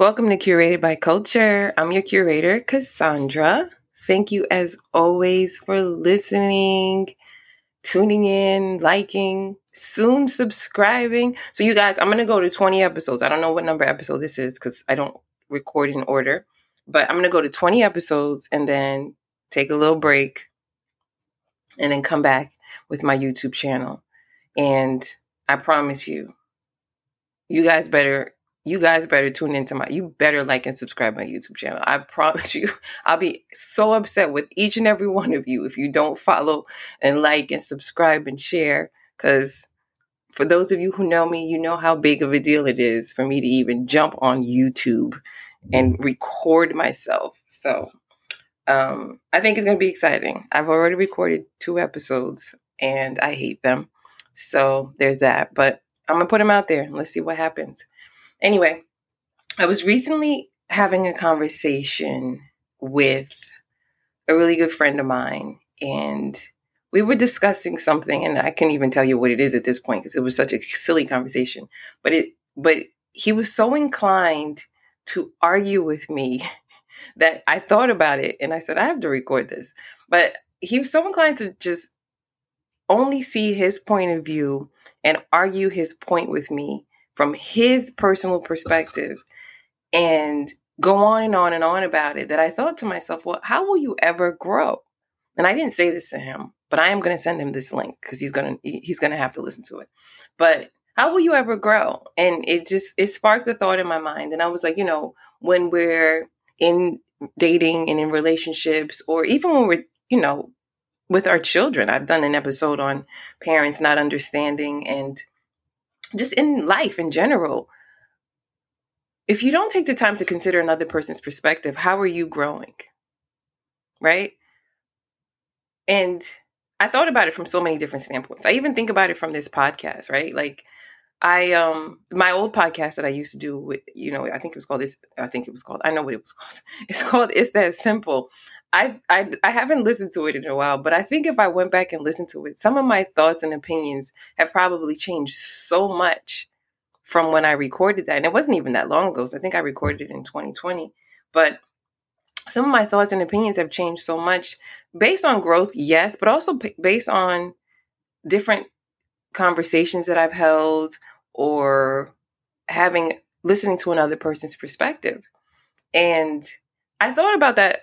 Welcome to Curated by Culture. I'm your curator, Cassandre. Thank you, as always, for listening, tuning in, liking, soon subscribing. So, you guys, I'm going to go to 20 episodes. I don't know what number episode this is because I don't record in order, but I'm going to go to 20 episodes and then take a little break and then come back with my YouTube channel. And I promise you, you guys better you guys better tune into my you better like and subscribe my youtube channel. I promise you i'll be so upset with each and every one of you if you don't follow and like and subscribe and share because for those of you who know me you know how big of a deal it is for me to even jump on youtube and record myself. So um, i think it's going to be exciting. I've already recorded two episodes and i hate them. So there's that. But i'm going to put them out there. And let's see what happens Anyway, I was recently having a conversation with a really good friend of mine, and we were discussing something, and I can't even tell you what it is at this point because it was such a silly conversation. But it, but he was so inclined to argue with me that I thought about it, and I said I have to record this. But he was so inclined to just only see his point of view and argue his point with me from his personal perspective and go on and on and on about it that I thought to myself, well, how will you ever grow? And I didn't say this to him, but I am going to send him this link because he's going to he's going to have to listen to it. But how will you ever grow? And it just it sparked the thought in my mind and I was like, you know, when we're in dating and in relationships or even when we're, you know, with our children. I've done an episode on parents not understanding and just in life in general, if you don't take the time to consider another person's perspective, how are you growing? Right? And I thought about it from so many different standpoints. I even think about it from this podcast, right? Like I um my old podcast that I used to do with you know I think it was called this I think it was called I know what it was called it's called it's that simple I, I I haven't listened to it in a while, but I think if I went back and listened to it, some of my thoughts and opinions have probably changed so much from when I recorded that. And it wasn't even that long ago. So I think I recorded it in 2020. But some of my thoughts and opinions have changed so much based on growth, yes, but also p- based on different conversations that I've held or having listening to another person's perspective. And I thought about that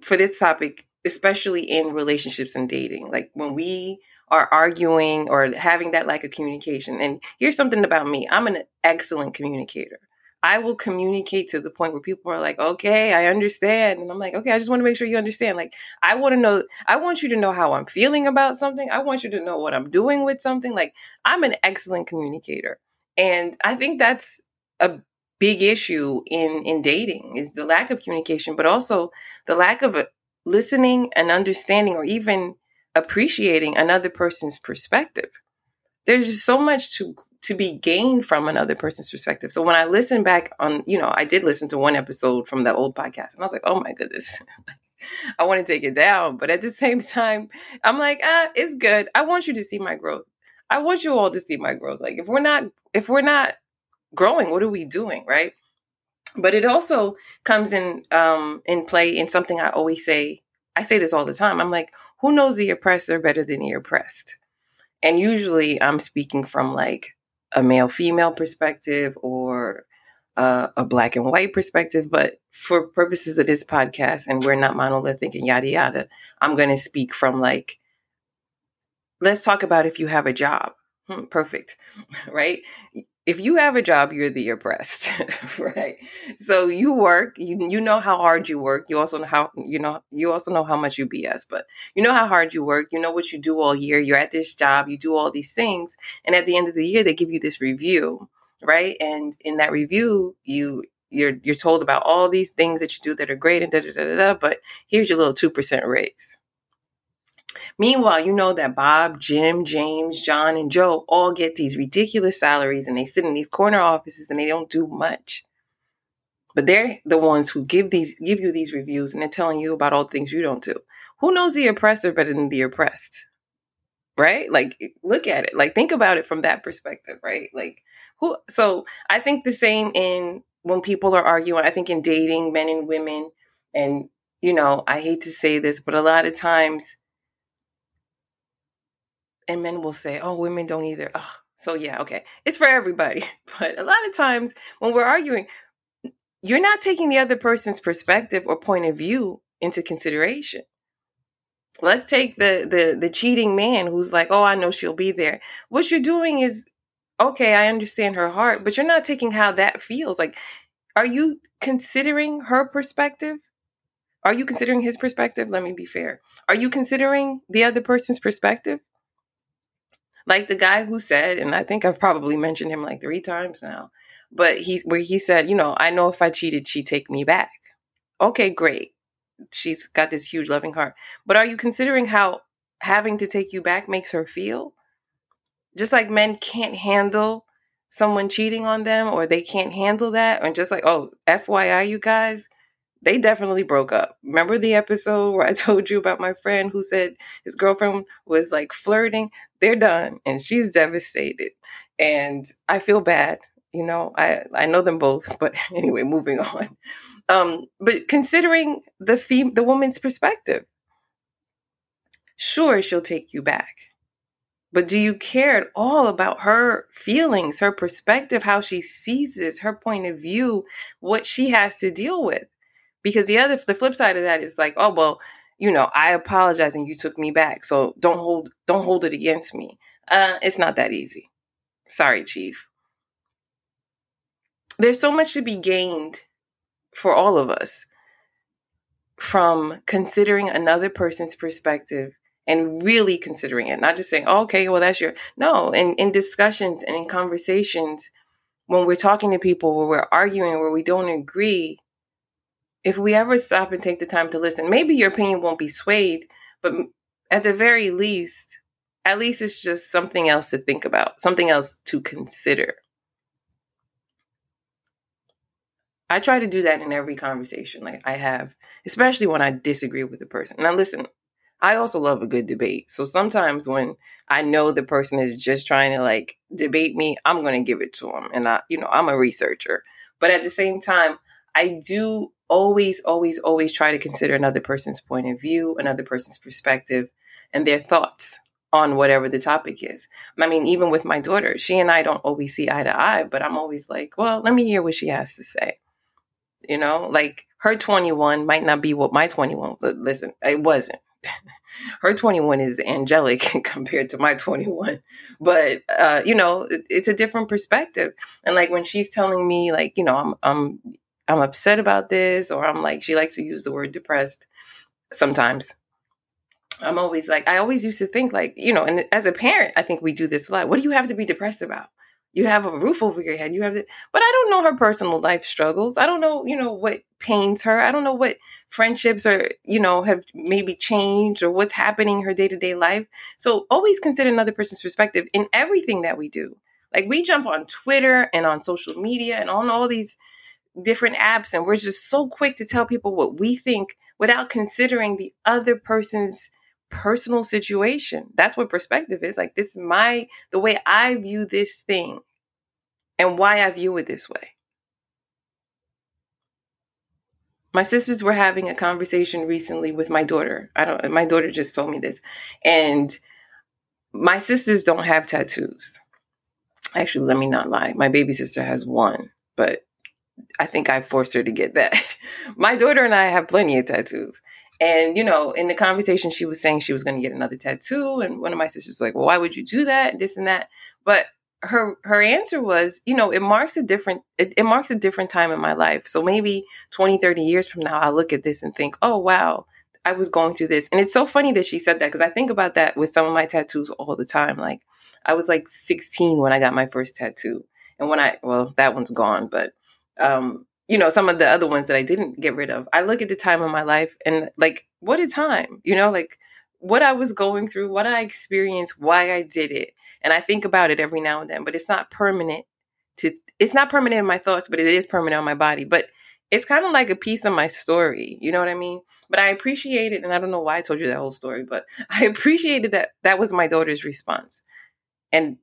for this topic, especially in relationships and dating. Like when we are arguing or having that lack of communication. And here's something about me I'm an excellent communicator. I will communicate to the point where people are like, okay, I understand. And I'm like, okay, I just want to make sure you understand. Like, I want to know, I want you to know how I'm feeling about something. I want you to know what I'm doing with something. Like, I'm an excellent communicator. And I think that's a big issue in in dating is the lack of communication but also the lack of listening and understanding or even appreciating another person's perspective there's just so much to to be gained from another person's perspective. So when i listen back on you know i did listen to one episode from the old podcast and i was like oh my goodness. I want to take it down but at the same time i'm like ah it's good. I want you to see my growth. I want you all to see my growth. Like if we're not if we're not growing what are we doing? Right? But it also comes in um in play in something i always say i say this all the time. I'm like who knows the oppressor better than the oppressed? And usually i'm speaking from like a male female perspective or uh, a black and white perspective but for purposes of this podcast and we're not monolithic and yada yada i'm going to speak from like let's talk about if you have a job. Hmm, perfect right if you have a job, you're the oppressed, right? So you work, you you know how hard you work. You also know how you know you also know how much you BS, but you know how hard you work. You know what you do all year. You're at this job. You do all these things, and at the end of the year, they give you this review, right? And in that review, you you're you're told about all these things that you do that are great and da da da da. but here's your little two percent raise Meanwhile, you know that Bob, Jim, James, John, and Joe all get these ridiculous salaries and they sit in these corner offices and they don't do much. But they're the ones who give these give you these reviews and they're telling you about all the things you don't do. Who knows the oppressor better than the oppressed? Right? Like look at it. Like think about it from that perspective, right? Like who so I think the same in when people are arguing, I think in dating, men and women, and you know, I hate to say this, but a lot of times, and men will say, "Oh, women don't either." Oh, so yeah, okay, it's for everybody. But a lot of times when we're arguing, you're not taking the other person's perspective or point of view into consideration. Let's take the the the cheating man who's like, "Oh, I know she'll be there." What you're doing is okay, I understand her heart, but you're not taking how that feels. Like, are you considering her perspective? Are you considering his perspective? Let me be fair. Are you considering the other person's perspective? Like the guy who said, and I think I've probably mentioned him like three times now, but he where he said, you know, I know if I cheated, she'd take me back. Okay, great. She's got this huge loving heart. But are you considering how having to take you back makes her feel? Just like men can't handle someone cheating on them or they can't handle that, and just like, oh, FYI, you guys, they definitely broke up. Remember the episode where I told you about my friend who said his girlfriend was like flirting? They're done and she's devastated. And I feel bad. You know, I I know them both, but anyway, moving on. Um, but considering the fem- the woman's perspective, sure she'll take you back. But do you care at all about her feelings, her perspective, how she sees this, her point of view, what she has to deal with? Because the other the flip side of that is like oh well you know i apologize and you took me back so don't hold don't hold it against me. Uh it's not that easy. Sorry chief. There's so much to be gained for all of us from considering another person's perspective and really considering it. Not just saying oh, okay well that's your no in, in discussions and in conversations when we're talking to people where we're arguing where we don't agree if we ever stop and take the time to listen, maybe your opinion won't be swayed, but at the very least, at least it's just something else to think about, something else to consider. I try to do that in every conversation like I have, especially when I disagree with the person. Now listen, I also love a good debate. So sometimes when I know the person is just trying to like debate me, I'm going to give it to them and I you know, I'm a researcher. But at the same time, I do always, always, always try to consider another person's point of view, another person's perspective, and their thoughts on whatever the topic is. I mean, even with my daughter, she and I don't always see eye to eye, but I'm always like, well, let me hear what she has to say. You know, like her 21 might not be what my 21 listen, it wasn't. her 21 is angelic compared to my 21 but uh, you know it, it's a different perspective and like when she's telling me like you know i'm i'm I'm upset about this, or I'm like, she likes to use the word depressed sometimes. I'm always like, I always used to think like, you know, and as a parent, I think we do this a lot. What do you have to be depressed about? You have a roof over your head. You have it, but I don't know her personal life struggles. I don't know, you know, what pains her. I don't know what friendships are, you know, have maybe changed or what's happening in her day to day life. So always consider another person's perspective in everything that we do. Like we jump on Twitter and on social media and on all these different apps and we're just so quick to tell people what we think without considering the other person's personal situation. That's what perspective is. Like this is my the way I view this thing and why I view it this way. My sisters were having a conversation recently with my daughter. I don't my daughter just told me this. And my sisters don't have tattoos. Actually, let me not lie. My baby sister has one, but I think I forced her to get that. My daughter and I have plenty of tattoos. And, you know, in the conversation, she was saying she was going to get another tattoo. And one of my sisters was like, well, why would you do that? This and that. But her her answer was, you know, it marks a different it, it marks a different time in my life. So maybe 20, 30 years from now, I'll look at this and think, oh, wow, I was going through this. And it's so funny that she said that because I think about that with some of my tattoos all the time. Like I was like 16 when I got my first tattoo. And when I, well, that one's gone, but um, you know, some of the other ones that I didn't get rid of. I look at the time of my life and like, what a time, you know, like what I was going through, what I experienced, why I did it. And I think about it every now and then, but it's not permanent to, it's not permanent in my thoughts, but it is permanent on my body. But it's kind of like a piece of my story. You know what I mean? But I appreciate it. And I don't know why I told you that whole story, but I appreciated that that was my daughter's response. And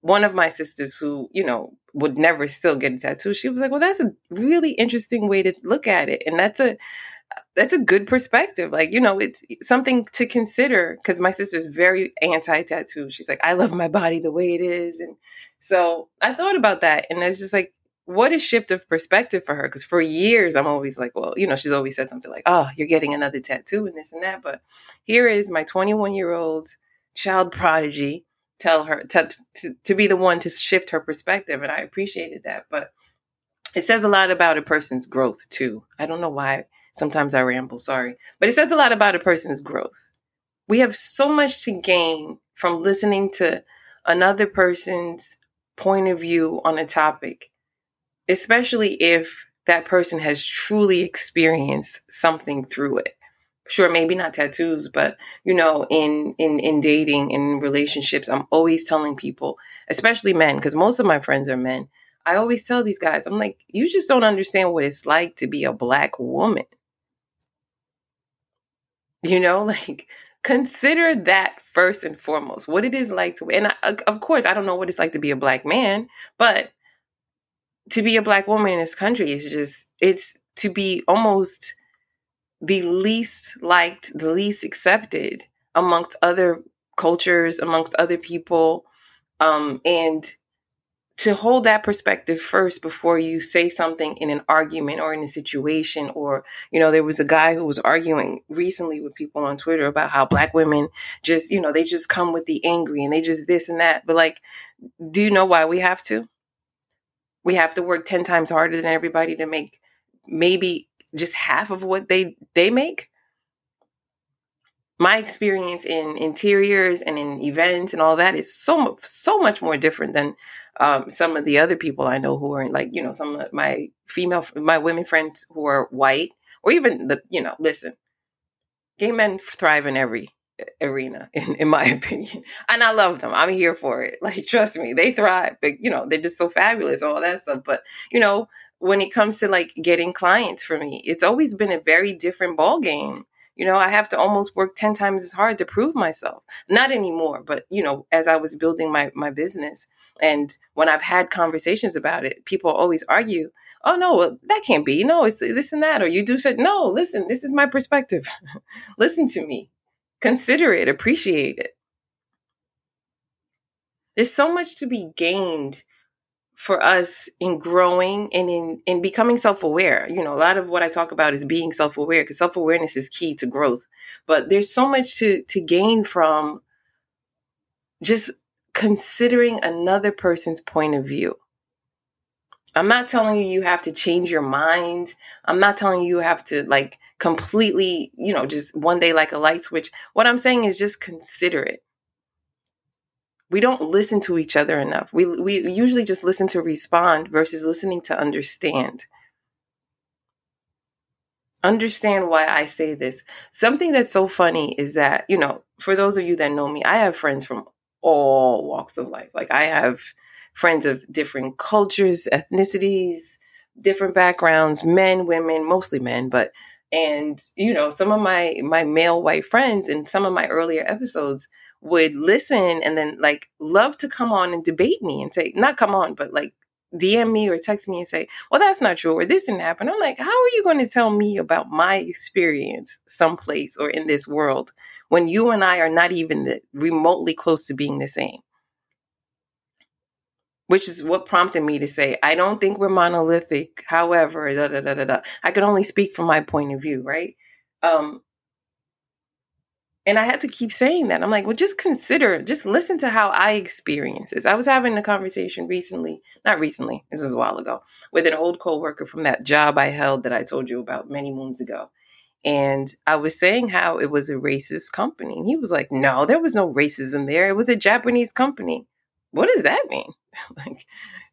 one of my sisters who, you know, would never still get a tattoo, she was like, "Well, that's a really interesting way to look at it." And that's a that's a good perspective. Like, you know, it's something to consider because my sister's very anti tattoo. She's like, I love my body the way it is. And so I thought about that. And it's just like, what a shift of perspective for her. Because for years, I'm always like, well, you know, she's always said something like, oh, you're getting another tattoo and this and that. But here is my 21 year old child prodigy tell her to, to, to be the one to shift her perspective. And I appreciated that. But it says a lot about a person's growth, too. I don't know why Sometimes I ramble, sorry. But it says a lot about a person's growth. We have so much to gain from listening to another person's point of view on a topic, especially if that person has truly experienced something through it. Sure, maybe not tattoos, but you know, in in in dating in relationships, I'm always telling people, especially men, because most of my friends are men. I always tell these guys, I'm like, you just don't understand what it's like to be a black woman. You know, like consider that first and foremost what it is like to and I, of course i don't know what it's like to be a black man but to be a black woman in this country is just it's to be almost the least liked the least accepted amongst other cultures amongst other people. Um, and to hold that perspective first before you say something in an argument or in a situation or you know there was a guy who was arguing recently with people on twitter about how black women just you know they just come with the angry and they just this and that. But like do you know why we have to? We have to work 10 times harder than everybody to make maybe just half of what they they make my experience in interiors and in events and all that is so so much more different than um, some of the other people I know who are like, you know, some of my female, my women friends who are white, or even the, you know, listen, gay men thrive in every arena, in, in my opinion. And I love them. I'm here for it. Like, trust me, they thrive. But, you know, they're just so fabulous, all that stuff. But, you know, when it comes to like getting clients for me, it's always been a very different ball game you know, I have to almost work 10 times as hard to prove myself. Not anymore, but you know, as I was building my my business and when I've had conversations about it, people always argue, "Oh no, well, that can't be. No, it's this and that." Or you do said, "No, listen, this is my perspective. listen to me. Consider it, appreciate it." There's so much to be gained for us in growing and in in becoming self-aware. You know a lot of what i talk about is being self-aware because self-awareness is key to growth. But there's so much to to gain from just considering another person's point of view. I'm not telling you you have to change your mind. I'm not telling you you have to like completely you know just one day like a light switch. What i'm saying is just consider it we don't listen to each other enough. We we usually just listen to respond versus listening to understand. Understand why I say this. Something that's so funny is that, you know, for those of you that know me, I have friends from all walks of life. Like I have friends of different cultures, ethnicities, different backgrounds, men, women, mostly men, but and you know, some of my my male white friends in some of my earlier episodes would listen and then like love to come on and debate me and say, not come on, but like DM me or text me and say, well, that's not true or this didn't happen. I'm like, how are you going to tell me about my experience someplace or in this world when you and I are not even the, remotely close to being the same? Which is what prompted me to say, I don't think we're monolithic. However, da, da, da, da, da. I can only speak from my point of view, right? Um, and I had to keep saying that. I'm like, well, just consider, just listen to how I experience this. I was having a conversation recently, not recently, this is a while ago, with an old coworker from that job I held that I told you about many moons ago. And I was saying how it was a racist company. And he was like, no, there was no racism there. It was a Japanese company. What does that mean? like,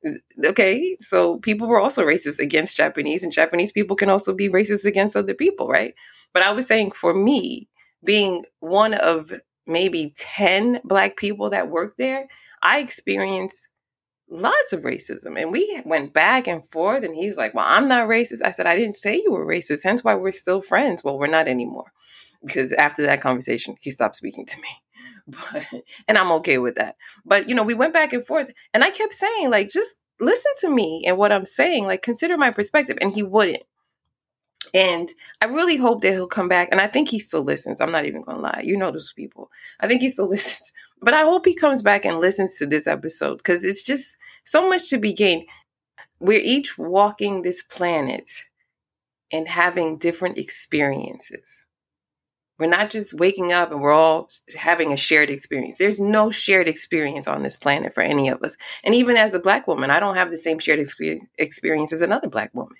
uh, okay, so people were also racist against Japanese, and Japanese people can also be racist against other people, right? But I was saying for me, being one of maybe 10 black people that worked there, I experienced lots of racism. And we went back and forth. And he's like, Well, I'm not racist. I said, I didn't say you were racist. Hence why we're still friends. Well, we're not anymore. Because after that conversation, he stopped speaking to me. but and I'm okay with that. But you know, we went back and forth, and I kept saying like, just listen to me and what I'm saying, like consider my perspective, and he wouldn't. And I really hope that he'll come back. And I think he still listens. I'm not even going to lie. You know those people. I think he still listens. But I hope he comes back and listens to this episode because it's just so much to be gained. We're each walking this planet and having different experiences. We're not just waking up and we're all having a shared experience. There's no shared experience on this planet for any of us. And even as a black woman, I don't have the same shared experience as another black woman.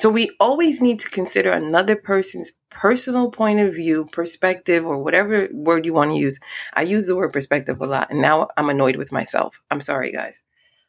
So we always need to consider another person's personal point of view, perspective, or whatever word you want to use. I use the word perspective a lot, and now I'm annoyed with myself. I'm sorry, guys.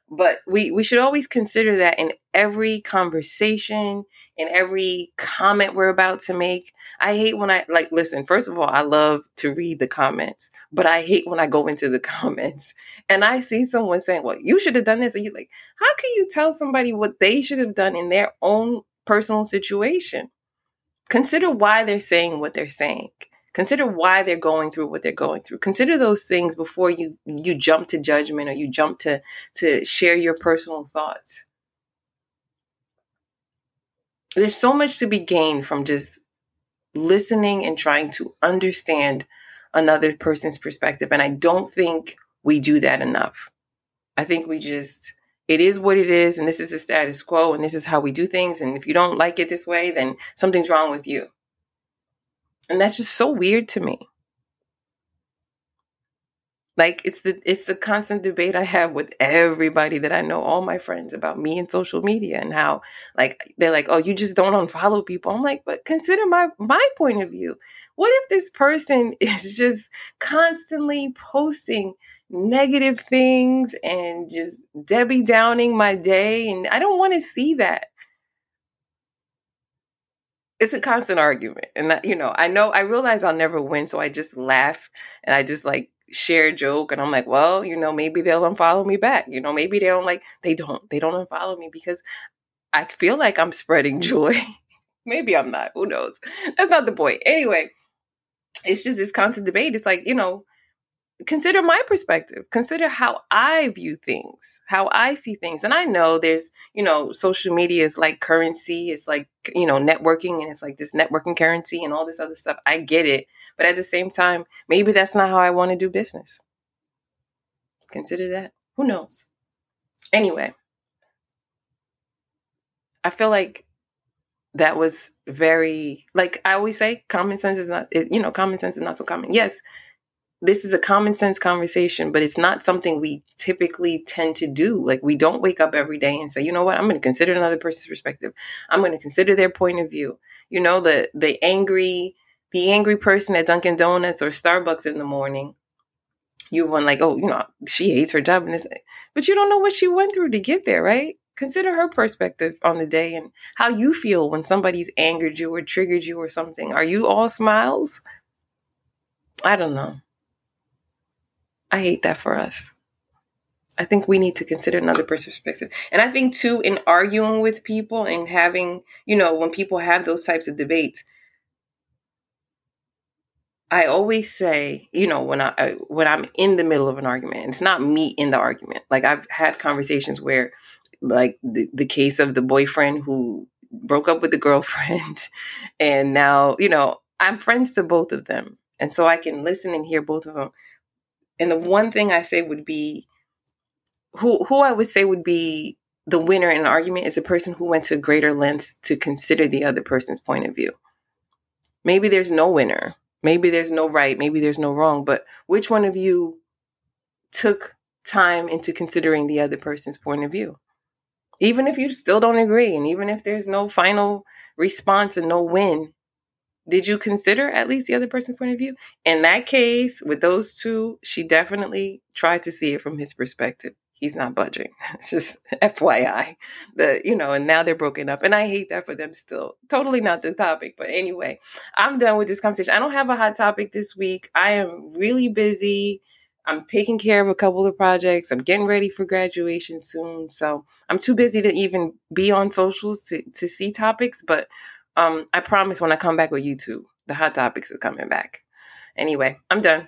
But we, we should always consider that in every conversation, in every comment we're about to make. I hate when I, like, listen, first of all, I love to read the comments, but I hate when I go into the comments and I see someone saying, well, you should have done this. And you're like, how can you tell somebody what they should have done in their own personal situation. Consider why they're saying what they're saying. Consider why they're going through what they're going through. Consider those things before you you jump to judgment or you jump to to share your personal thoughts. There's so much to be gained from just listening and trying to understand another person's perspective and I don't think we do that enough. I think we just it is what it is and this is the status quo and this is how we do things and if you don't like it this way then something's wrong with you. And that's just so weird to me. Like it's the it's the constant debate i have with everybody that i know all my friends about me and social media and how like they're like oh you just don't unfollow people. I'm like but consider my my point of view. What if this person is just constantly posting negative things and just Debbie Downing my day. And I don't want to see that. It's a constant argument. And, that, you know, I know, I realize I'll never win. So I just laugh and I just like share a joke. And I'm like, well, you know, maybe they'll unfollow me back. You know, maybe they don't like, they don't, they don't unfollow me because I feel like I'm spreading joy. maybe I'm not. Who knows? That's not the point. Anyway, it's just this constant debate. It's like, you know, consider my perspective. Consider how i view things how i see things. And i know there's you know social media is like currency it's like you know networking and it's like this networking currency and all this other stuff. I get it. But at the same time maybe that's not how i want to do business. Consider that. Who knows? Anyway. I feel like that was very like i always say common sense is not you know common sense is not so common. Yes this is a common sense conversation, but it's not something we typically tend to do. Like we don't wake up every day and say, you know what, I'm going to consider another person's perspective. I'm going to consider their point of view. You know, the the angry the angry person at Dunkin' Donuts or Starbucks in the morning. You want like, oh, you know, she hates her job and this, but you don't know what she went through to get there, right? Consider her perspective on the day and how you feel when somebody's angered you or triggered you or something. Are you all smiles? I don't know. I hate that for us. I think we need to consider another person's perspective. And I think too, in arguing with people and having, you know, when people have those types of debates, I always say, you know, when I when I'm in the middle of an argument, it's not me in the argument. Like I've had conversations where, like the, the case of the boyfriend who broke up with the girlfriend, and now you know I'm friends to both of them, and so I can listen and hear both of them. And the one thing I say would be who who I would say would be the winner in an argument is a person who went to greater lengths to consider the other person's point of view. Maybe there's no winner. Maybe there's no right. Maybe there's no wrong. But which one of you took time into considering the other person's point of view? Even if you still don't agree, and even if there's no final response and no win, did you consider at least the other person's point of view? In that case, with those two, she definitely tried to see it from his perspective. He's not budging. It's just FYI. The you know, and now they're broken up. And I hate that for them still. Totally not the topic. But anyway, I'm done with this conversation. I don't have a hot topic this week. I am really busy. I'm taking care of a couple of projects. I'm getting ready for graduation soon. So I'm too busy to even be on socials to, to see topics. But um, I promise when I come back with YouTube, the hot topics is coming back. Anyway, I'm done.